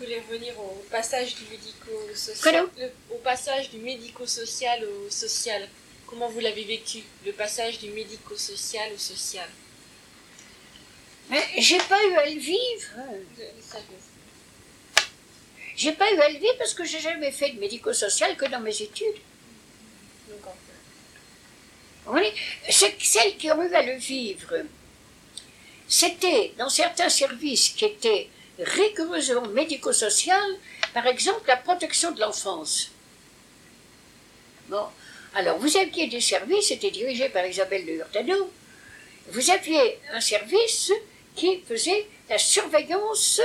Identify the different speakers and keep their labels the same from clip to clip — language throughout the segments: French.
Speaker 1: voulais revenir au passage du médico-social. Au passage du médico-social au social. Comment vous l'avez vécu, le passage du médico-social au social?
Speaker 2: Mais j'ai pas eu à le vivre. J'ai pas eu à le vivre parce que j'ai jamais fait de médico-social que dans mes études. Oui, celles qui ont eu à le vivre, c'était dans certains services qui étaient rigoureusement médico-social, par exemple la protection de l'enfance. Bon, alors vous aviez des services, c'était dirigé par Isabelle de Hurtado, vous aviez un service qui faisait la surveillance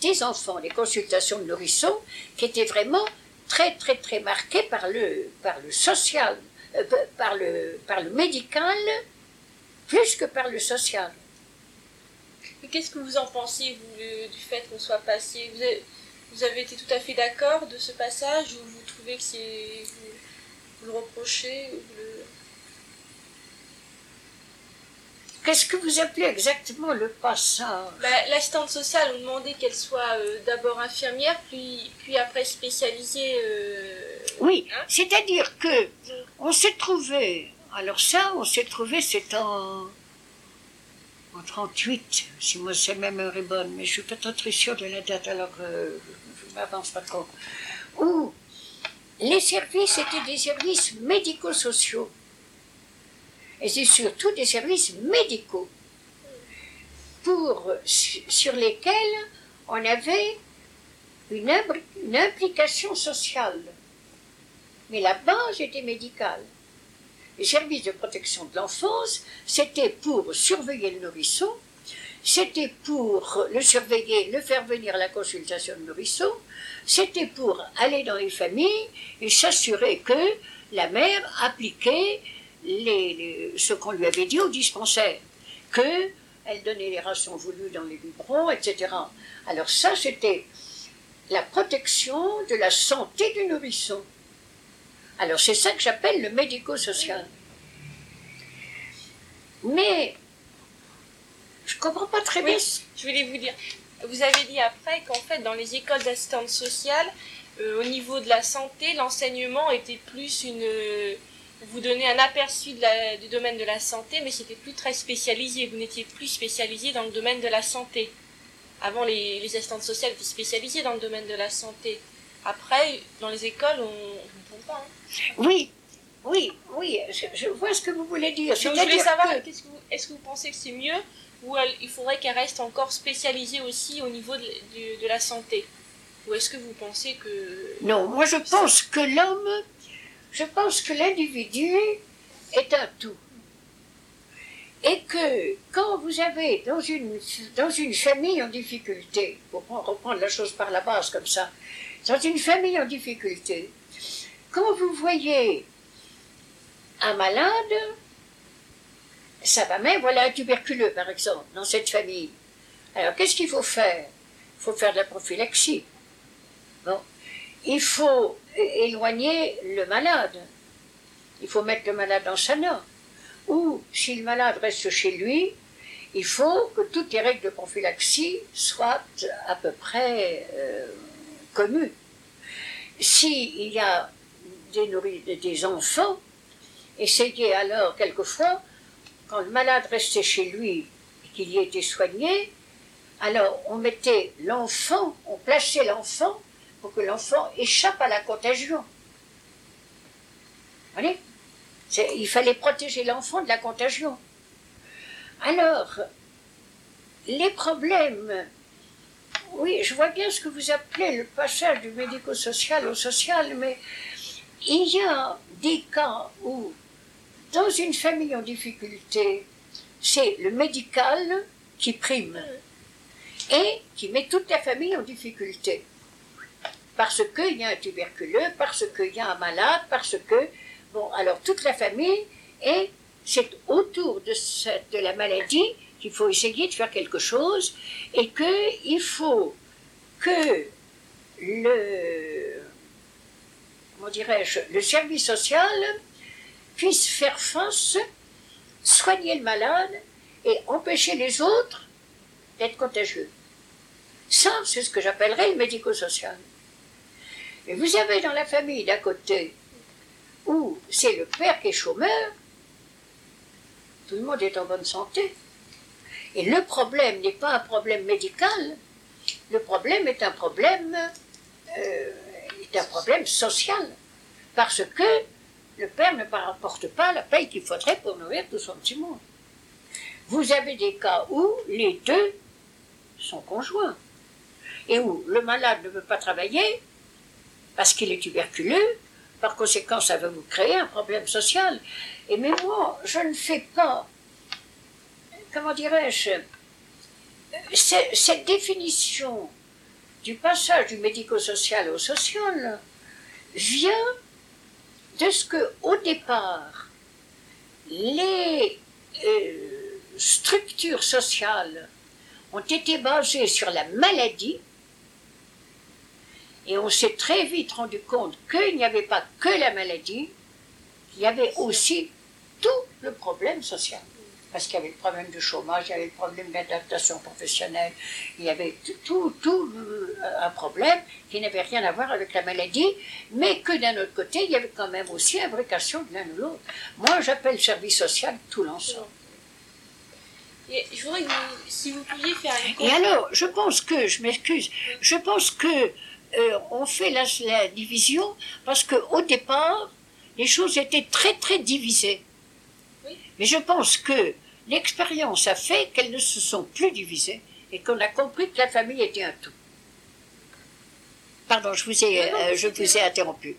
Speaker 2: des enfants, les consultations de nourrissons, qui étaient vraiment très très très marquées par le, par le social, euh, par, le, par le médical, plus que par le social
Speaker 1: qu'est-ce que vous en pensez, vous, du fait qu'on soit passé? Vous avez, vous avez, été tout à fait d'accord de ce passage ou vous trouvez que c'est. Vous, le reprochez
Speaker 2: Qu'est-ce que vous appelez exactement le passage?
Speaker 1: Bah, L'assistante sociale, on demandait qu'elle soit euh, d'abord infirmière, puis, puis après spécialisée. Euh,
Speaker 2: oui, hein? c'est-à-dire que on s'est trouvé. Alors ça, on s'est trouvé, c'est en en 38, si moi c'est même est bonne, mais je suis pas très sûre de la date, alors euh, je ne m'avance pas trop, où les services étaient des services médico-sociaux. Et c'est surtout des services médicaux pour, sur lesquels on avait une, une implication sociale. Mais la base était médicale les services de protection de l'enfance, c'était pour surveiller le nourrisson, c'était pour le surveiller, le faire venir à la consultation de nourrisson, c'était pour aller dans les familles et s'assurer que la mère appliquait ce qu'on lui avait dit au dispensaire, qu'elle donnait les rations voulues dans les biberons, etc. Alors ça, c'était la protection de la santé du nourrisson. Alors c'est ça que j'appelle le médico-social. Mais je comprends pas très bien.
Speaker 1: Je voulais vous dire, vous avez dit après qu'en fait dans les écoles d'assistance sociale, euh, au niveau de la santé, l'enseignement était plus une vous donnez un aperçu du domaine de la santé, mais c'était plus très spécialisé. Vous n'étiez plus spécialisé dans le domaine de la santé. Avant, les, les assistantes sociales étaient spécialisées dans le domaine de la santé. Après, dans les écoles, on ne comprend pas. Hein.
Speaker 2: Oui, oui, oui, je, vois ce que vous voulez dire.
Speaker 1: je voulais savoir, est-ce que vous pensez que c'est mieux ou il faudrait qu'elle reste encore spécialisée aussi au niveau de, la santé? Ou est-ce que vous pensez que...
Speaker 2: Non, moi je pense que l'homme, je pense que l'individu est un tout. Et que quand vous avez dans une, dans une famille en difficulté, pour reprendre la chose par la base comme ça, dans une famille en difficulté, quand vous voyez un malade, ça va même, voilà un tuberculeux par exemple, dans cette famille. Alors qu'est-ce qu'il faut faire? Il faut faire de la prophylaxie. Bon. Il faut éloigner le malade. Il faut mettre le malade en sana. Ou, si le malade reste chez lui, il faut que toutes les règles de prophylaxie soient à peu près euh, connues. S'il y a des, des enfants, essayez alors quelquefois, quand le malade restait chez lui et qu'il y était soigné, alors on mettait l'enfant, on plaçait l'enfant pour que l'enfant échappe à la contagion. Voyez? Il fallait protéger l'enfant de la contagion. Alors, les problèmes, oui, je vois bien ce que vous appelez le passage du médico-social au social, mais il y a des cas où, dans une famille en difficulté, c'est le médical qui prime et qui met toute la famille en difficulté. Parce qu'il y a un tuberculeux, parce qu'il y a un malade, parce que, bon, alors toute la famille, et c'est autour de, de la maladie qu'il faut essayer de faire quelque chose, et qu'il faut que le, dirais-je, le service social puisse faire face, soigner le malade et empêcher les autres d'être contagieux. Ça, c'est ce que j'appellerais le médico-social. Et vous avez dans la famille d'à côté, où c'est le père qui est chômeur, tout le monde est en bonne santé. Et le problème n'est pas un problème médical, le problème est un problème, euh, est un problème social. Parce que le père ne rapporte pas la paye qu'il faudrait pour nourrir tout son petit monde. Vous avez des cas où les deux sont conjoints et où le malade ne veut pas travailler parce qu'il est tuberculeux, par conséquent ça va vous créer un problème social. Et mais moi, je ne fais pas, comment dirais-je, cette définition du passage du médico-social au social vient de ce que, au départ, les euh, structures sociales ont été basées sur la maladie, et on s'est très vite rendu compte qu'il n'y avait pas que la maladie, il y avait aussi tout le problème social parce qu'il y avait le problème du chômage, il y avait le problème d'adaptation professionnelle, il y avait tout, tout, euh, un problème qui n'avait rien à voir avec la maladie, mais que d'un autre côté, il y avait quand même aussi imbrication de l'un ou l'autre. Moi, j'appelle service social tout l'ensemble.
Speaker 1: Et je voudrais que vous, si vous pouviez faire une...
Speaker 2: Et alors, je pense que, je m'excuse, je pense que euh, on fait la, la division parce qu'au départ, les choses étaient très très divisées. Mais je pense que l'expérience a fait qu'elles ne se sont plus divisées et qu'on a compris que la famille était un tout. Pardon, je vous ai, euh, je vous ai interrompu.